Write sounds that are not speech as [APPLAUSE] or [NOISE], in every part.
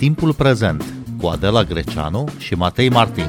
Timpul prezent cu Adela Greceanu și Matei Martin.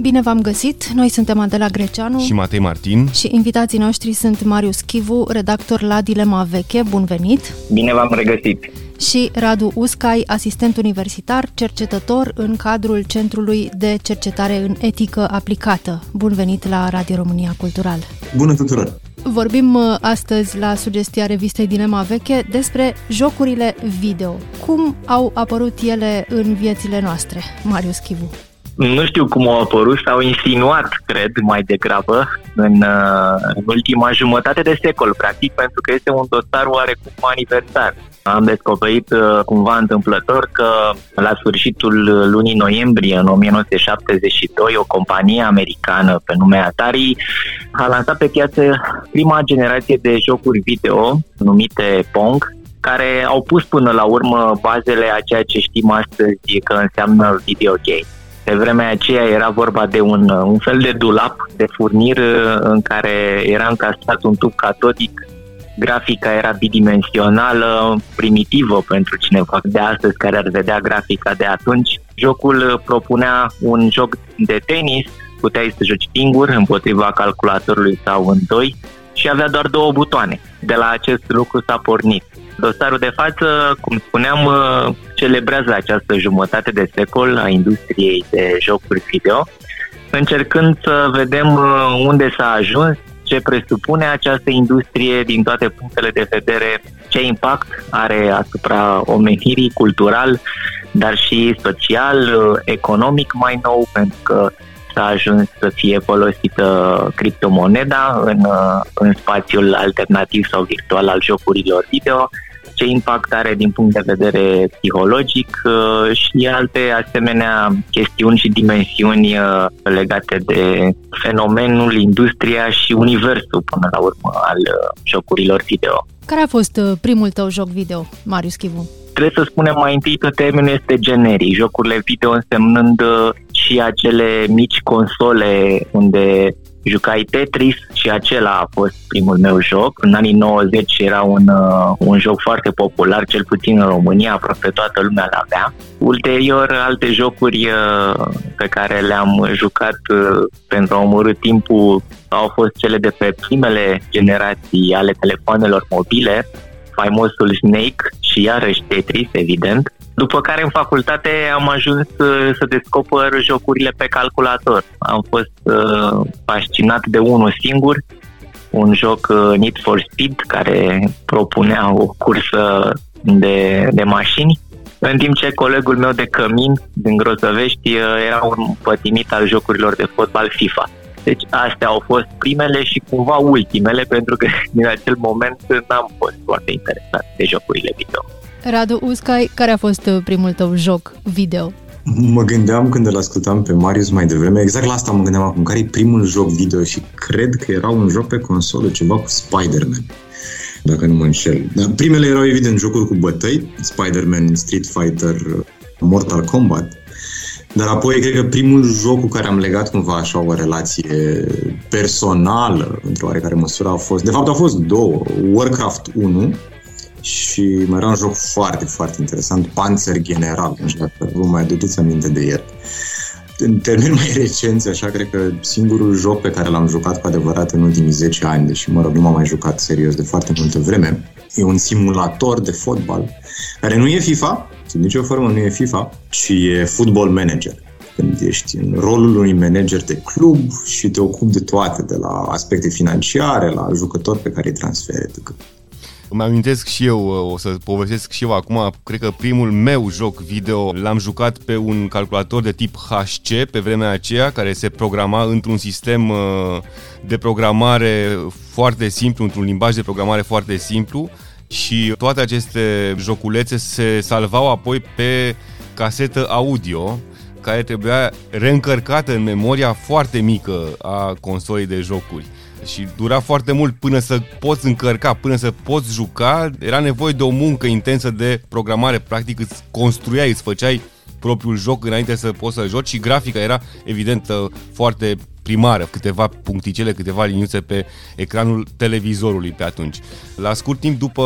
Bine v-am găsit! Noi suntem Adela Greceanu și Matei Martin și invitații noștri sunt Marius Chivu, redactor la Dilema Veche. Bun venit! Bine v-am regăsit! Și Radu Uscai, asistent universitar, cercetător în cadrul Centrului de Cercetare în Etică Aplicată. Bun venit la Radio România Cultural! Bună tuturor! Vorbim uh, astăzi la sugestia revistei Dilema Veche despre jocurile video. Cum au apărut ele în viețile noastre? Marius Chivu nu știu cum au apărut, s-au insinuat, cred, mai degrabă, în, uh, în ultima jumătate de secol, practic, pentru că este un dosar oarecum aniversar. Am descoperit uh, cumva întâmplător că la sfârșitul lunii noiembrie în 1972 o companie americană pe nume Atari a lansat pe piață prima generație de jocuri video numite Pong, care au pus până la urmă bazele a ceea ce știm astăzi că înseamnă video game. Pe vremea aceea era vorba de un, un fel de dulap de furnir în care era încastrat un tub catodic grafica era bidimensională, primitivă pentru cineva de astăzi care ar vedea grafica de atunci. Jocul propunea un joc de tenis, puteai să joci singur împotriva calculatorului sau în doi și avea doar două butoane. De la acest lucru s-a pornit. Dosarul de față, cum spuneam, uh, celebrează această jumătate de secol a industriei de jocuri video, încercând să vedem uh, unde s-a ajuns, ce presupune această industrie din toate punctele de vedere, ce impact are asupra omenirii cultural, dar și social, uh, economic mai nou, pentru că s-a ajuns să fie folosită criptomoneda în, în spațiul alternativ sau virtual al jocurilor video, ce impact are din punct de vedere psihologic uh, și alte asemenea chestiuni și dimensiuni uh, legate de fenomenul, industria și universul până la urmă al uh, jocurilor video. Care a fost primul tău joc video, Marius Chivu? Trebuie să spunem mai întâi că termenul este generic, jocurile video însemnând și acele mici console unde jucai Tetris și acela a fost primul meu joc. În anii 90 era un, uh, un joc foarte popular, cel puțin în România, aproape toată lumea l-avea. Ulterior, alte jocuri uh, pe care le-am jucat uh, pentru a omorâ timpul au fost cele de pe primele generații ale telefoanelor mobile, faimosul Snake și iarăși Tetris, evident. După care în facultate am ajuns uh, să descoper jocurile pe calculator. Am fost uh, fascinat de unul singur, un joc uh, Need for Speed care propunea o cursă de, de mașini, în timp ce colegul meu de cămin din Grozăvești era un pătimit al jocurilor de fotbal FIFA. Deci astea au fost primele și cumva ultimele, pentru că [LAUGHS] din acel moment n-am fost foarte interesat de jocurile video. Radu Uscai, care a fost uh, primul tău joc video? Mă gândeam când îl ascultam pe Marius mai devreme, exact la asta mă gândeam acum, care e primul joc video și cred că era un joc pe consolă, ceva cu Spider-Man dacă nu mă înșel. Dar primele erau evident jocuri cu bătăi, Spider-Man, Street Fighter, Mortal Kombat, dar apoi cred că primul joc cu care am legat cumva așa o relație personală, într-o oarecare măsură, a fost, de fapt au fost două, Warcraft 1 și mai era un joc foarte, foarte interesant, Panzer General, nu știu dacă vă mai aduceți aminte de el. În termeni mai recenți, așa, cred că singurul joc pe care l-am jucat cu adevărat în ultimii 10 ani, deși, mă rog, nu m-am mai jucat serios de foarte multă vreme, e un simulator de fotbal, care nu e FIFA, sub nicio formă nu e FIFA, ci e Football Manager când ești în rolul unui manager de club și te ocupi de toate, de la aspecte financiare, la jucători pe care îi transferi, etc. Îmi amintesc și eu, o să povestesc și eu acum, cred că primul meu joc video l-am jucat pe un calculator de tip HC pe vremea aceea, care se programa într-un sistem uh, de programare foarte simplu, într-un limbaj de programare foarte simplu și toate aceste joculețe se salvau apoi pe casetă audio care trebuia reîncărcată în memoria foarte mică a consolei de jocuri și dura foarte mult până să poți încărca, până să poți juca, era nevoie de o muncă intensă de programare, practic îți construiai, îți făceai propriul joc înainte să poți să joci și grafica era evident foarte primară, câteva puncticele, câteva liniuțe pe ecranul televizorului pe atunci. La scurt timp după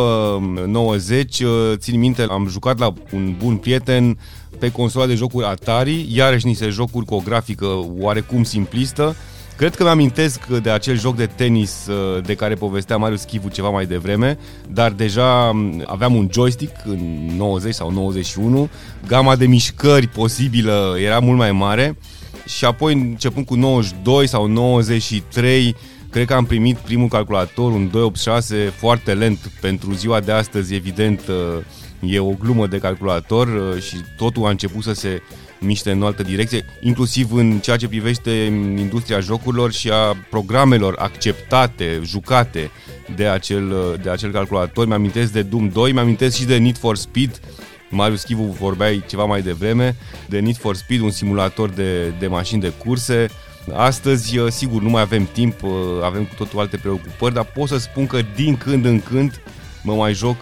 90, uh, țin minte, am jucat la un bun prieten pe consola de jocuri Atari, iarăși niște jocuri cu o grafică oarecum simplistă, Cred că mi-amintesc de acel joc de tenis uh, de care povestea Marius Chivu ceva mai devreme, dar deja um, aveam un joystick în 90 sau 91, gama de mișcări posibilă era mult mai mare. Și apoi începând cu 92 sau 93 cred că am primit primul calculator, un 286, foarte lent pentru ziua de astăzi, evident uh, e o glumă de calculator uh, și totul a început să se miște în o altă direcție, inclusiv în ceea ce privește industria jocurilor și a programelor acceptate, jucate de acel, de acel calculator. Mi-amintesc de Doom 2, mi-amintesc și de Need for Speed, Marius Chivu vorbeai ceva mai devreme, de Need for Speed, un simulator de, de mașini de curse. Astăzi, sigur, nu mai avem timp, avem cu totul alte preocupări, dar pot să spun că din când în când mă mai joc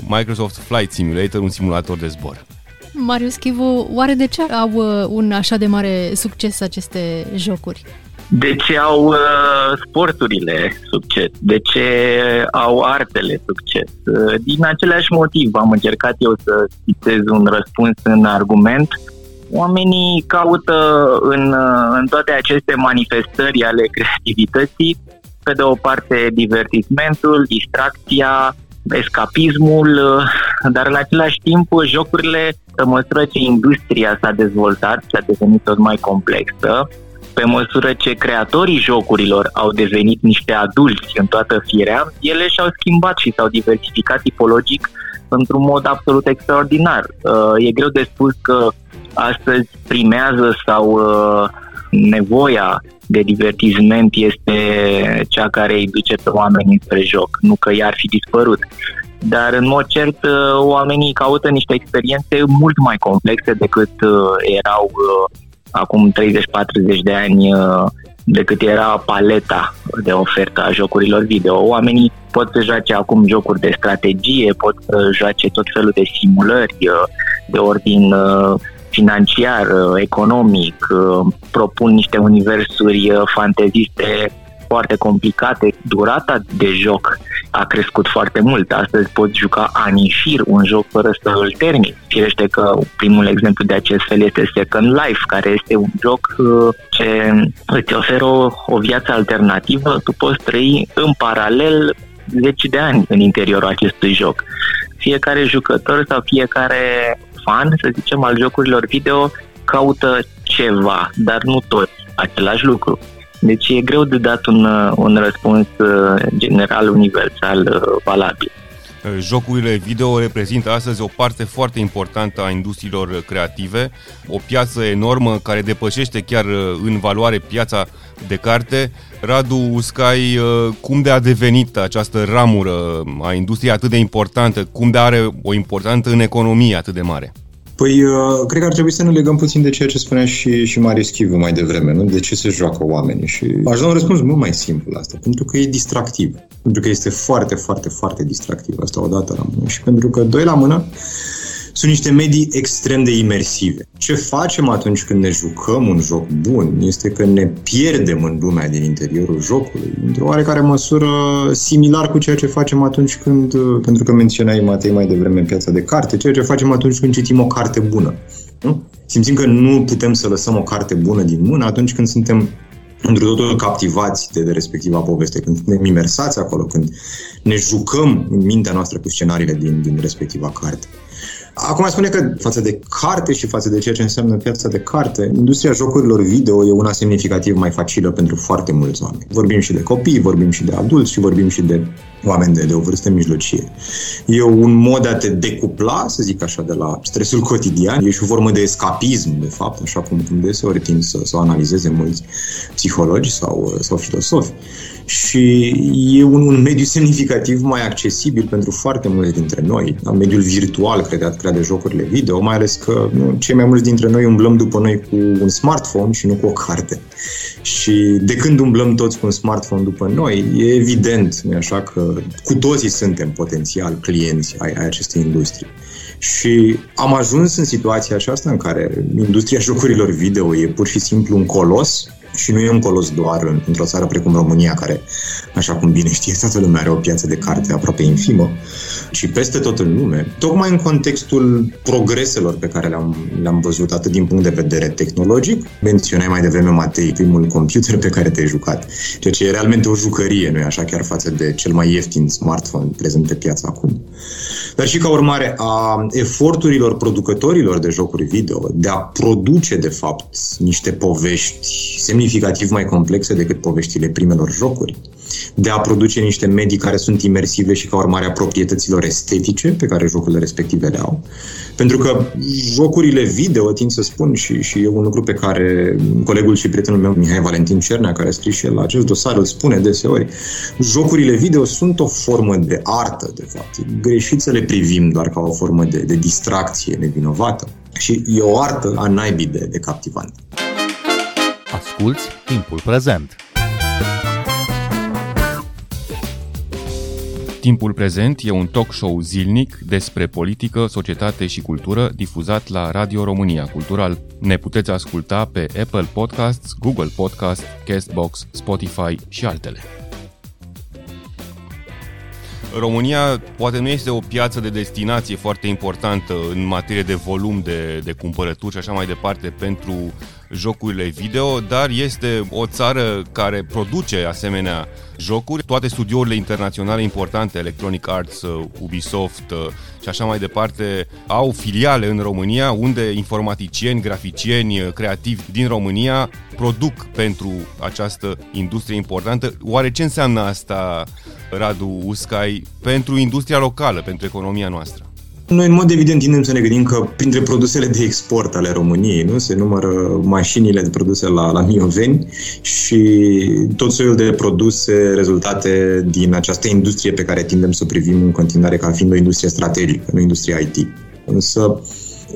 Microsoft Flight Simulator, un simulator de zbor. Marius Chivu, oare de ce au uh, un așa de mare succes aceste jocuri? De ce au uh, sporturile succes? De ce au artele succes? Uh, din același motiv am încercat eu să citez un răspuns în argument. Oamenii caută în, uh, în toate aceste manifestări ale creativității, pe de o parte divertismentul, distracția, escapismul, dar în același timp jocurile, pe măsură ce industria s-a dezvoltat și a devenit tot mai complexă, pe măsură ce creatorii jocurilor au devenit niște adulți în toată firea, ele și-au schimbat și s-au diversificat tipologic într-un mod absolut extraordinar. Uh, e greu de spus că astăzi primează sau uh, nevoia de divertisment este cea care îi duce pe oameni spre joc, nu că i-ar fi dispărut. Dar, în mod cert, uh, oamenii caută niște experiențe mult mai complexe decât uh, erau uh, acum 30-40 de ani decât era paleta de ofertă a jocurilor video. Oamenii pot să joace acum jocuri de strategie, pot să joace tot felul de simulări de ordin financiar, economic, propun niște universuri fanteziste foarte complicate, durata de joc a crescut foarte mult. Astăzi poți juca ani șir un joc fără să îl termini. Firește că primul exemplu de acest fel este Second Life, care este un joc uh, ce îți oferă o, o viață alternativă. Tu poți trăi în paralel zeci de ani în interiorul acestui joc. Fiecare jucător sau fiecare fan, să zicem, al jocurilor video caută ceva, dar nu toți același lucru. Deci e greu de dat un, un răspuns uh, general, universal, uh, valabil. Jocurile video reprezintă astăzi o parte foarte importantă a industriilor creative, o piață enormă care depășește chiar uh, în valoare piața de carte. Radu Uscai, cum de a devenit această ramură a industriei atât de importantă, cum de are o importanță în economie atât de mare? Păi, uh, cred că ar trebui să ne legăm puțin de ceea ce spunea și, și Marius Chivu mai devreme, nu? De ce se joacă oamenii? Și aș da un răspuns mult mai simplu la asta, pentru că e distractiv. Pentru că este foarte, foarte, foarte distractiv. Asta odată la mână. Și pentru că, doi la mână, sunt niște medii extrem de imersive. Ce facem atunci când ne jucăm un joc bun este că ne pierdem în lumea din interiorul jocului, într-o oarecare măsură similar cu ceea ce facem atunci când, pentru că menționai Matei mai devreme în piața de carte, ceea ce facem atunci când citim o carte bună. Nu? Simțim că nu putem să lăsăm o carte bună din mână atunci când suntem într totul captivați de, de respectiva poveste, când suntem imersați acolo, când ne jucăm în mintea noastră cu scenariile din, din respectiva carte. Acum spune că față de carte și față de ceea ce înseamnă piața de carte, industria jocurilor video e una semnificativ mai facilă pentru foarte mulți oameni. Vorbim și de copii, vorbim și de adulți și vorbim și de oameni de, de o vârstă mijlocie. E un mod de a te decupla, să zic așa, de la stresul cotidian. E și o formă de escapism, de fapt, așa cum, cum deseori tind să, să o analizeze mulți psihologi sau, sau filosofi și e un, un mediu semnificativ mai accesibil pentru foarte mulți dintre noi. Mediul virtual creat, creat de jocurile video, mai ales că nu, cei mai mulți dintre noi umblăm după noi cu un smartphone și nu cu o carte. Și de când umblăm toți cu un smartphone după noi, e evident, nu așa, că cu toții suntem potențial clienți ai, ai acestei industrie. Și am ajuns în situația aceasta în care industria jocurilor video e pur și simplu un colos Și nu e un colos doar în, într-o țară precum România, care, așa cum bine știe toată lumea, are o piață de carte aproape infimă, ci peste tot în lume, tocmai în contextul progreselor pe care le-am, le-am văzut, atât din punct de vedere tehnologic, menționai mai devreme, Matei, primul computer pe care te-ai jucat, ceea ce e realmente o jucărie, nu-i așa, chiar față de cel mai ieftin smartphone prezent pe piață acum. Dar și ca urmare a eforturilor producătorilor de jocuri video de a produce, de fapt, niște povești semnificativ mai complexe decât poveștile primelor jocuri, de a produce niște medii care sunt imersive și ca urmare a proprietăților estetice pe care jocurile respective le au. Pentru că jocurile video, tind să spun, și, și e un lucru pe care colegul și prietenul meu, Mihai Valentin Cernea, care a scris și el la acest dosar, îl spune deseori, jocurile video sunt o formă de artă, de fapt. Greșit să le privim doar ca o formă de, de distracție nevinovată. Și e o artă a naibii de, de captivant. Asculți timpul prezent! Timpul prezent e un talk show zilnic despre politică, societate și cultură difuzat la Radio România Cultural. Ne puteți asculta pe Apple Podcasts, Google Podcasts, Castbox, Spotify și altele. România poate nu este o piață de destinație foarte importantă în materie de volum de, de cumpărături și așa mai departe pentru jocurile video, dar este o țară care produce asemenea jocuri. Toate studiourile internaționale importante, Electronic Arts, uh, Ubisoft uh, și așa mai departe, au filiale în România unde informaticieni, graficieni, uh, creativi din România produc pentru această industrie importantă. Oare ce înseamnă asta, Radu Uscai, pentru industria locală, pentru economia noastră? Noi, în mod evident, tindem să ne gândim că printre produsele de export ale României nu se numără mașinile de produse la, la Mioveni și tot soiul de produse rezultate din această industrie pe care tindem să o privim în continuare ca fiind o industrie strategică, nu industria IT. Însă,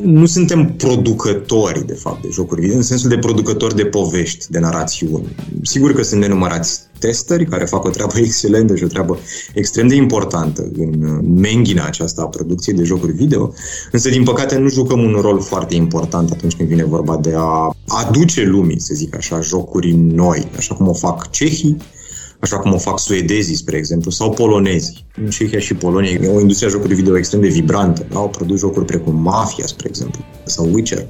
nu suntem producători, de fapt, de jocuri video, în sensul de producători de povești, de narațiuni. Sigur că sunt nenumărați testeri care fac o treabă [LAUGHS] excelentă și o treabă extrem de importantă în menghina aceasta a producției de jocuri video, însă, din păcate, nu jucăm un rol foarte important atunci când vine vorba de a aduce lumii, să zic așa, jocuri noi, așa cum o fac cehii, așa cum o fac suedezii, spre exemplu, sau polonezii. În Cehia și Polonia e o industrie a jocurilor video extrem de vibrantă. Da? Au produs jocuri precum Mafia, spre exemplu, sau Witcher,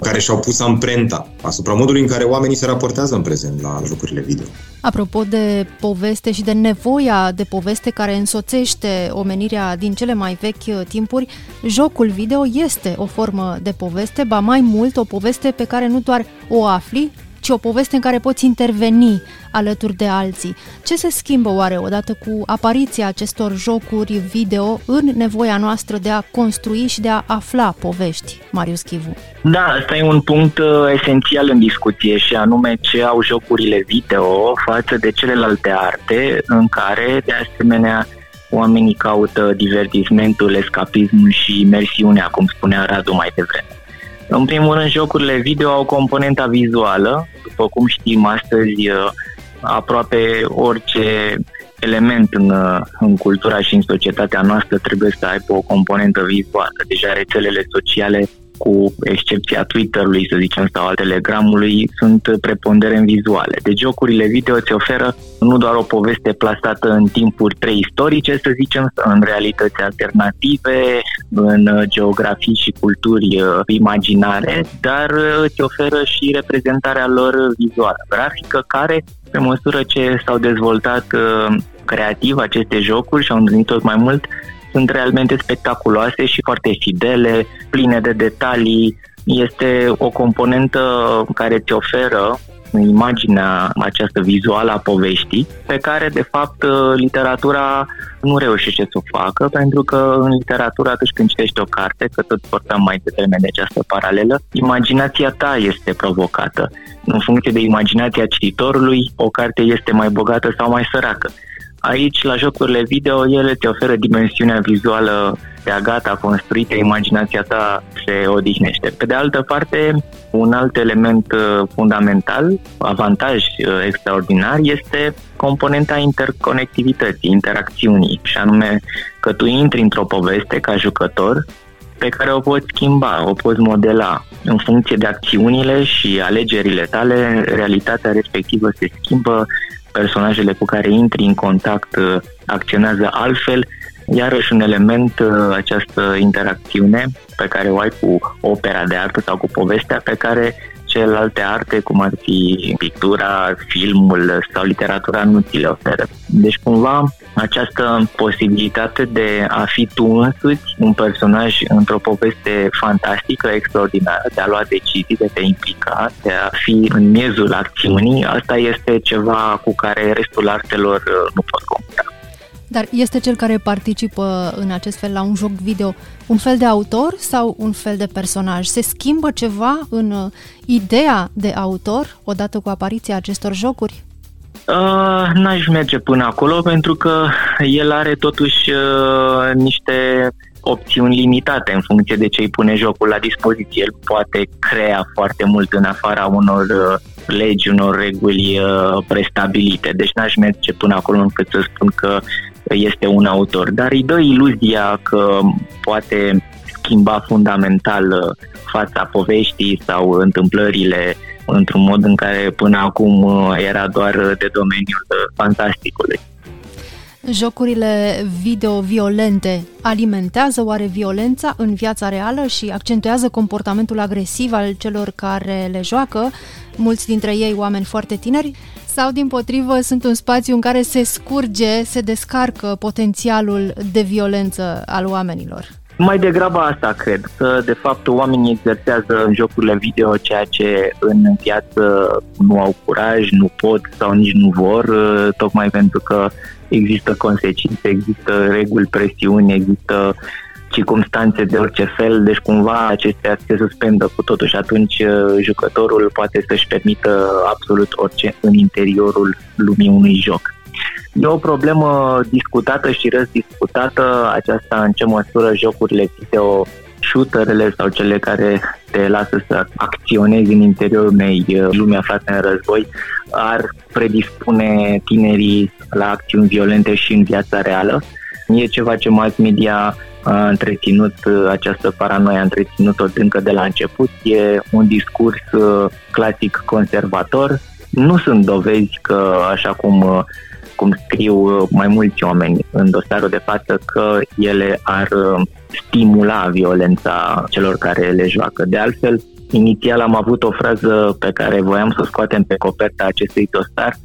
care și-au pus amprenta asupra modului în care oamenii se raportează în prezent la jocurile video. Apropo de poveste și de nevoia de poveste care însoțește omenirea din cele mai vechi timpuri, jocul video este o formă de poveste, ba mai mult o poveste pe care nu doar o afli, ci o poveste în care poți interveni alături de alții. Ce se schimbă oare odată cu apariția acestor jocuri video în nevoia noastră de a construi și de a afla povești, Marius Chivu? Da, asta e un punct uh, esențial în discuție și anume ce au jocurile video față de celelalte arte în care, de asemenea, oamenii caută divertismentul, escapismul și imersiunea, cum spunea Radu mai devreme. În primul rând, jocurile video au componenta vizuală. După cum știm, astăzi uh, aproape orice element în, uh, în cultura și în societatea noastră trebuie să aibă o componentă vizuală. Deja rețelele sociale cu excepția Twitter-ului, să zicem, sau al Telegramului, sunt preponderent vizuale. Deci jocurile video îți oferă nu doar o poveste plasată în timpuri preistorice, să zicem, în realități alternative, în geografii și culturi uh, imaginare, dar uh, îți oferă și reprezentarea lor vizuală, grafică, care, pe măsură ce s-au dezvoltat uh, creativ aceste jocuri și au întâlnit tot mai mult, sunt realmente spectaculoase și foarte fidele, pline de detalii. Este o componentă care ți oferă imaginea această vizuală a poveștii, pe care, de fapt, literatura nu reușește să o facă, pentru că în literatură, atunci când citești o carte, că tot vorbeam mai devreme de această paralelă, imaginația ta este provocată. În funcție de imaginația cititorului, o carte este mai bogată sau mai săracă. Aici, la jocurile video, ele te oferă dimensiunea vizuală de a gata, construită, imaginația ta se odihnește. Pe de altă parte, un alt element uh, fundamental, avantaj uh, extraordinar, este componenta interconectivității, interacțiunii, și anume că tu intri într-o poveste ca jucător pe care o poți schimba, o poți modela. În funcție de acțiunile și alegerile tale, realitatea respectivă se schimbă, personajele cu care intri în contact uh, acționează altfel, iarăși un element uh, această interacțiune pe care o ai cu opera de artă sau cu povestea pe care celelalte arte, cum ar fi pictura, filmul sau literatura, nu ți le oferă. Deci, cumva, această posibilitate de a fi tu însuți un personaj într-o poveste fantastică, extraordinară, de a lua decizii, de a te implica, de a fi în miezul acțiunii, asta este ceva cu care restul artelor uh, nu pot compara. Dar este cel care participă în acest fel la un joc video un fel de autor sau un fel de personaj? Se schimbă ceva în uh, ideea de autor odată cu apariția acestor jocuri? Uh, n-aș merge până acolo pentru că el are totuși uh, niște opțiuni limitate în funcție de ce îi pune jocul la dispoziție. El poate crea foarte mult în afara unor uh, legi, unor reguli uh, prestabilite. Deci n-aș merge până acolo încât să spun că este un autor, dar îi dă iluzia că poate schimba fundamental uh, fața poveștii sau întâmplările într-un mod în care până acum uh, era doar de domeniul uh, fantasticului. Jocurile video violente alimentează oare violența în viața reală și accentuează comportamentul agresiv al celor care le joacă, mulți dintre ei oameni foarte tineri, sau din potrivă sunt un spațiu în care se scurge, se descarcă potențialul de violență al oamenilor? Mai degrabă asta cred, că de fapt oamenii exersează în jocurile video ceea ce în viață nu au curaj, nu pot sau nici nu vor, tocmai pentru că există consecințe, există reguli, presiuni, există circumstanțe de orice fel, deci cumva acestea se suspendă cu totul și atunci uh, jucătorul poate să-și permită absolut orice în interiorul lumii unui joc. E o problemă discutată și răzdiscutată aceasta în ce măsură jocurile video shooterele sau cele care te lasă să acționezi în interiorul unei uh, lumi aflate în război ar predispune tinerii la acțiuni violente și în viața reală. E ceva ce mass media a întreținut uh, această paranoia, a întreținut-o încă de la început. E un discurs uh, clasic conservator. Nu sunt dovezi că, așa cum, uh, cum scriu mai mulți oameni în dosarul de față, că ele ar stimula violența celor care le joacă. De altfel, inițial am avut o frază pe care voiam să o scoatem pe coperta acestui dosar,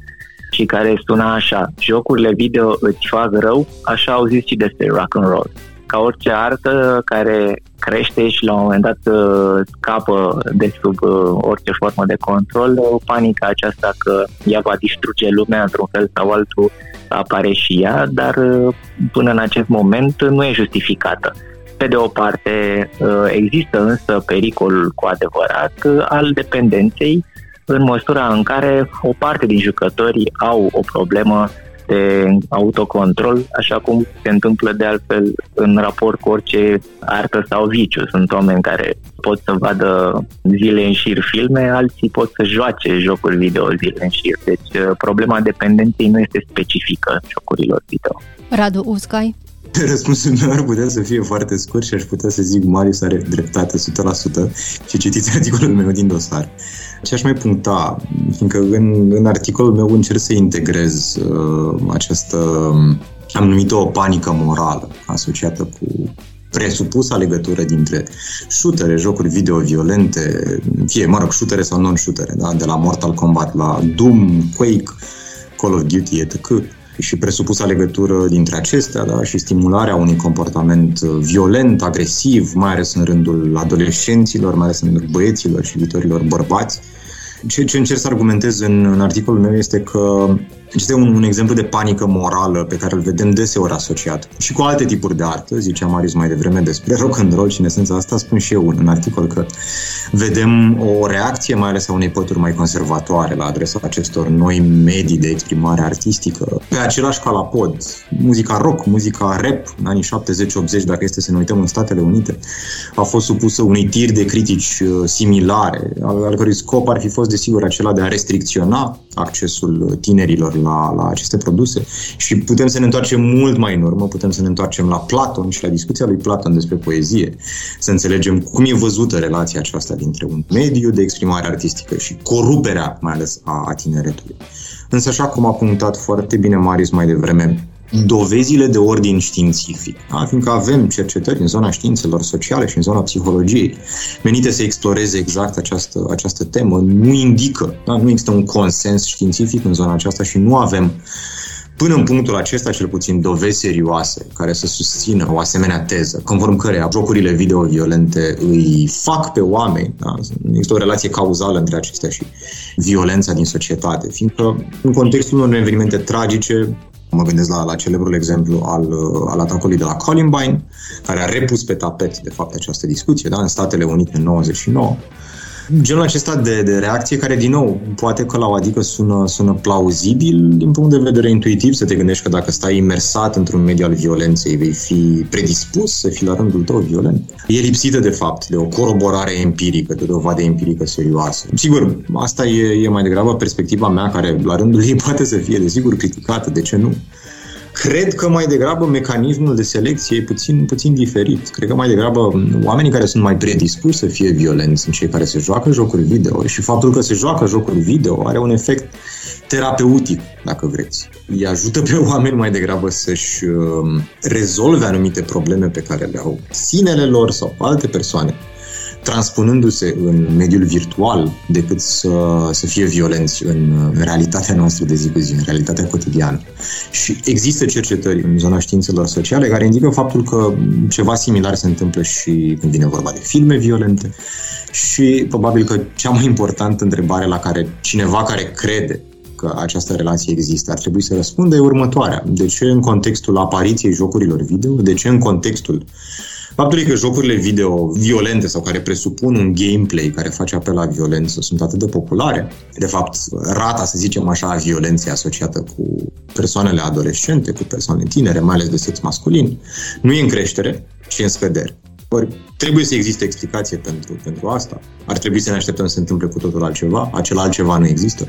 și care suna așa, jocurile video îți fac rău, așa au zis și despre rock and roll ca orice artă care crește și la un moment dat uh, scapă de sub uh, orice formă de control, uh, panica aceasta că ea va distruge lumea într-un fel sau altul apare și ea, dar până în acest moment nu e justificată. Pe de o parte, există însă pericolul cu adevărat al dependenței în măsura în care o parte din jucătorii au o problemă de autocontrol, așa cum se întâmplă de altfel în raport cu orice artă sau viciu. Sunt oameni care pot să vadă zile în șir filme, alții pot să joace jocuri video zile în șir. Deci uh, problema dependenței nu este specifică jocurilor video. Radu Uscai? Răspunsul meu ar putea să fie foarte scurt și aș putea să zic Marius are dreptate 100% și citiți [LAUGHS] articolul meu din dosar. Ce aș mai puncta, fiindcă în, în articolul meu încerc să integrez uh, această, am numit-o o panică morală asociată cu presupusa legătură dintre shootere, jocuri video violente, fie, mă rog, shootere sau non-shootere, da? de la Mortal Kombat la Doom, Quake, Call of Duty, etc și presupusa legătură dintre acestea da? și stimularea unui comportament uh, violent, agresiv, mai ales în rândul adolescenților, mai ales în rândul băieților și viitorilor bărbați. Ce, ce încerc să argumentez în, în articolul meu este că este un, un exemplu de panică morală pe care îl vedem deseori asociat și cu alte tipuri de artă, zicea Marius mai devreme despre rock and roll și în esența asta spun și eu în articol că vedem o reacție mai ales a unei pături mai conservatoare la adresa acestor noi medii de exprimare artistică pe același calapod. Muzica rock, muzica rap în anii 70-80, dacă este să ne uităm în Statele Unite, a fost supusă unui tir de critici uh, similare, al, al cărui scop ar fi fost desigur, acela de a restricționa accesul tinerilor la, la aceste produse și putem să ne întoarcem mult mai în urmă, putem să ne întoarcem la Platon și la discuția lui Platon despre poezie, să înțelegem cum e văzută relația aceasta dintre un mediu de exprimare artistică și coruperea, mai ales a, a tineretului. Însă, așa cum a punctat foarte bine Marius mai devreme, dovezile de ordin științific, da? fiindcă avem cercetări în zona științelor sociale și în zona psihologiei menite să exploreze exact această, această temă, nu indică, da? nu există un consens științific în zona aceasta și nu avem Până în punctul acesta, cel puțin, dovezi serioase care să susțină o asemenea teză, conform căreia jocurile video violente îi fac pe oameni, da? există o relație cauzală între acestea și violența din societate, fiindcă în contextul unor evenimente tragice, Mă gândesc la, la celebrul exemplu al, al atacului de la Columbine, care a repus pe tapet, de fapt, această discuție da? în Statele Unite în 99 genul acesta de, de reacție care, din nou, poate că la o adică sună, sună plauzibil din punct de vedere intuitiv, să te gândești că dacă stai imersat într-un mediu al violenței, vei fi predispus să fii la rândul tău violent. E lipsită, de fapt, de o coroborare empirică, de o dovadă empirică serioasă. Sigur, asta e, e mai degrabă perspectiva mea, care la rândul ei [LAUGHS] poate să fie, desigur, criticată, de ce nu? Cred că mai degrabă mecanismul de selecție e puțin, puțin diferit. Cred că mai degrabă oamenii care sunt mai predispuși să fie violenți sunt cei care se joacă jocuri video și faptul că se joacă jocuri video are un efect terapeutic, dacă vreți. Îi ajută pe [LAUGHS] oameni mai degrabă să-și uh, rezolve anumite probleme pe care le au sinele lor sau alte persoane transpunându-se în mediul virtual decât să, să fie violenți în, în realitatea noastră de zi cu zi, în realitatea cotidiană. Și există cercetări în zona științelor sociale care indică faptul că ceva similar se întâmplă și când vine vorba de filme violente și probabil că cea mai importantă întrebare la care cineva care crede că această relație există, ar trebui să răspundă e următoarea. De ce în contextul apariției jocurilor video, de ce în contextul Faptul e că jocurile video violente sau care presupun un gameplay care face apel la violență sunt atât de populare, de fapt, rata, să zicem așa, a violenței asociată cu persoanele adolescente, cu persoane tinere, mai ales de sex masculin, nu e în creștere, ci în scădere. Ori trebuie să existe explicație pentru, pentru asta. Ar trebui să ne așteptăm să se întâmple cu totul altceva. Acel altceva nu există.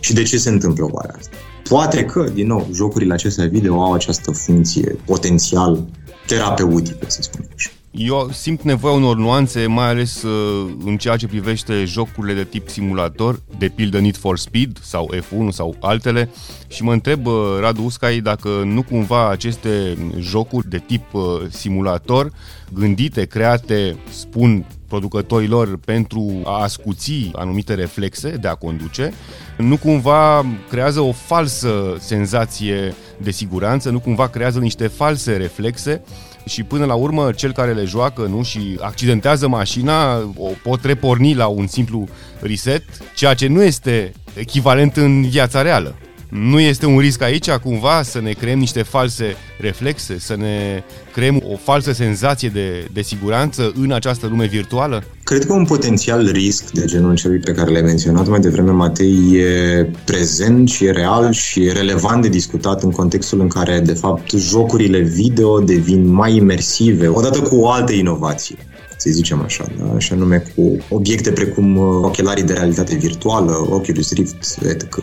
Și de ce se întâmplă oare asta? Poate că, din nou, jocurile acestea video au această funcție potențial terapeutică, să spunem așa. Eu simt nevoia unor nuanțe, mai ales uh, în ceea ce privește jocurile de tip simulator, de pildă Need for Speed sau F1 sau altele și mă întreb, uh, Radu Uscai, dacă nu cumva aceste jocuri de tip uh, simulator, gândite, create, spun producătorilor pentru a ascuți anumite reflexe de a conduce, nu cumva creează o falsă senzație de siguranță, nu cumva creează niște false reflexe și până la urmă cel care le joacă nu și accidentează mașina o pot reporni la un simplu reset, ceea ce nu este echivalent în viața reală. Nu este un risc aici cumva să ne creăm niște false reflexe, să ne creăm o falsă senzație de, de siguranță în această lume virtuală? Cred că un potențial risc de genul celui pe care l-ai menționat mai devreme, Matei, e prezent și e real și e relevant de discutat în contextul în care, de fapt, jocurile video devin mai imersive, odată cu o altă inovație să zicem așa, da? așa nume cu obiecte precum uh, ochelarii de realitate virtuală, Oculus Rift, etc.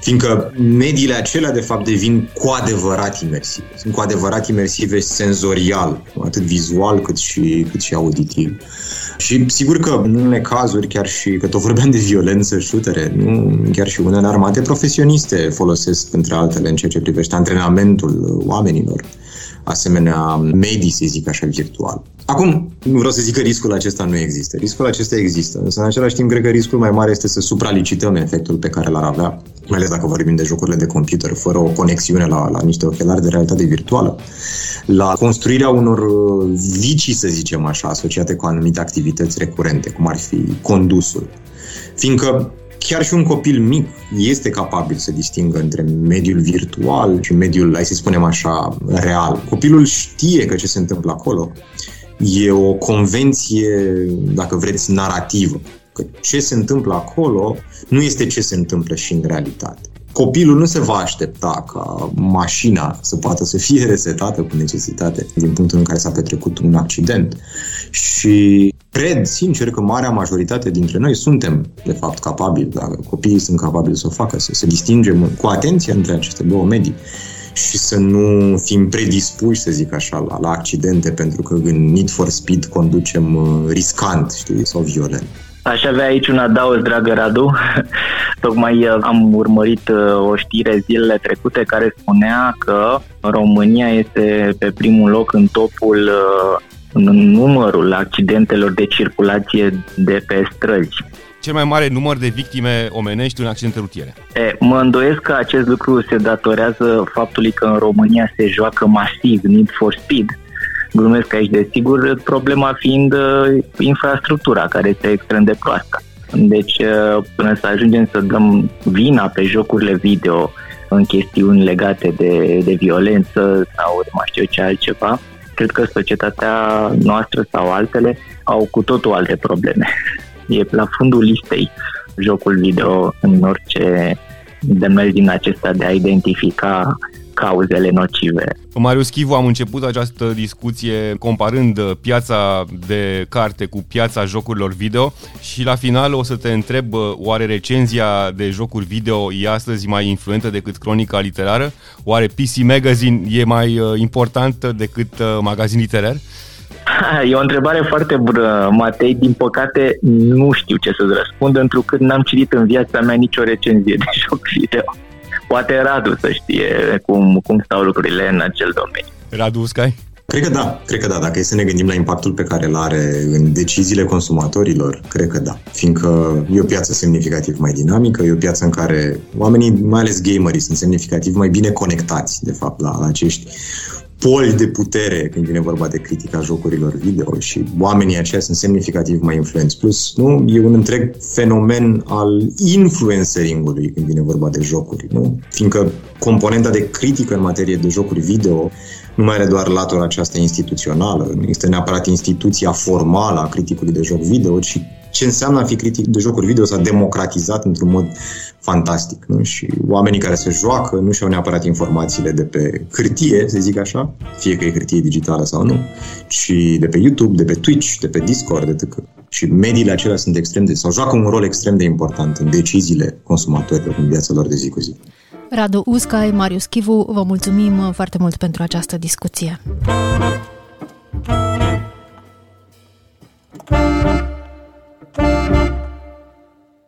Fiindcă mediile acelea, de fapt, devin cu adevărat imersive. Sunt cu adevărat imersive senzorial, atât vizual cât și, cât și auditiv. Și sigur că în unele cazuri, chiar și că tot vorbeam de violență, șutere, nu, chiar și unele armate profesioniste folosesc, între altele, în ceea ce privește antrenamentul oamenilor asemenea medii, să zic așa, virtual. Acum, nu vreau să zic că riscul acesta nu există. Riscul acesta există, însă în același timp cred că riscul mai mare este să supralicităm efectul pe care l-ar avea, mai ales dacă vorbim de jocurile de computer, fără o conexiune la, la niște ochelari de realitate virtuală, la construirea unor uh, vicii, să zicem așa, asociate cu anumite activități recurente, cum ar fi condusul. Fiindcă chiar și un copil mic este capabil să distingă între mediul virtual și mediul, hai să spunem așa, real. Copilul știe că ce se întâmplă acolo e o convenție, dacă vreți, narrativă. Că ce se întâmplă acolo nu este ce se întâmplă și în realitate. Copilul nu se va aștepta ca mașina să poată să fie resetată cu necesitate din punctul în care s-a petrecut un accident. Și cred, sincer, că marea majoritate dintre noi suntem, de fapt, capabili, dacă copiii sunt capabili să o facă, să se distingem cu atenție între aceste două medii și să nu fim predispuși, să zic așa, la, la accidente, pentru că în Need for Speed conducem uh, riscant, știi, sau violent. Aș avea aici un adaos, dragă Radu. [LAUGHS] Tocmai uh, am urmărit uh, o știre zilele trecute care spunea că România este pe primul loc în topul în numărul accidentelor de circulație de pe străzi cel mai mare număr de victime omenești în accidente rutiere? E, mă îndoiesc că acest lucru se datorează faptului că în România se joacă masiv Need for Speed. Glumesc aici, desigur, problema fiind uh, infrastructura, care este extrem de proastă. Deci, uh, până să ajungem să dăm vina pe jocurile video în chestiuni legate de, de violență sau de mai știu ce altceva, cred că societatea noastră sau altele au cu totul alte probleme [LAUGHS] e la fundul listei jocul video în orice demers din acesta de a identifica cauzele nocive. Marius Chivu, am început această discuție comparând piața de carte cu piața jocurilor video și la final o să te întreb oare recenzia de jocuri video e astăzi mai influentă decât cronica literară? Oare PC Magazine e mai uh, importantă decât uh, magazin literar? [LAUGHS] E o întrebare foarte bună, Matei. Din păcate, nu știu ce să-ți răspund, întrucât n-am citit în viața mea nicio recenzie de joc video. Poate Radu să știe cum, cum stau lucrurile în acel domeniu. Radu Uscai? Cred că da, cred că da. Dacă e să ne gândim la impactul pe care îl are în deciziile consumatorilor, cred că da. Fiindcă e o piață semnificativ mai dinamică, e o piață în care oamenii, mai ales gamerii, sunt semnificativ mai bine conectați, de fapt, la, la acești poli de putere când vine vorba de critica jocurilor video și oamenii aceia sunt semnificativ mai influenți. Plus, nu, e un întreg fenomen al influencering-ului când vine vorba de jocuri, nu? Fiindcă componenta de critică în materie de jocuri video nu mai are doar latura aceasta instituțională, nu este neapărat instituția formală a criticului de joc video, ci ce înseamnă a fi critic de jocuri video s-a democratizat într-un mod fantastic. Nu? Și oamenii care se joacă nu și-au neapărat informațiile de pe hârtie, să zic așa, fie că e hârtie digitală sau nu, ci de pe YouTube, de pe Twitch, de pe Discord, de tăcă. Și mediile acelea sunt extrem de, sau joacă un rol extrem de important în deciziile consumatorilor în viața lor de zi cu zi. Radu Uscai, Marius Chivu, vă mulțumim foarte mult pentru această discuție. Música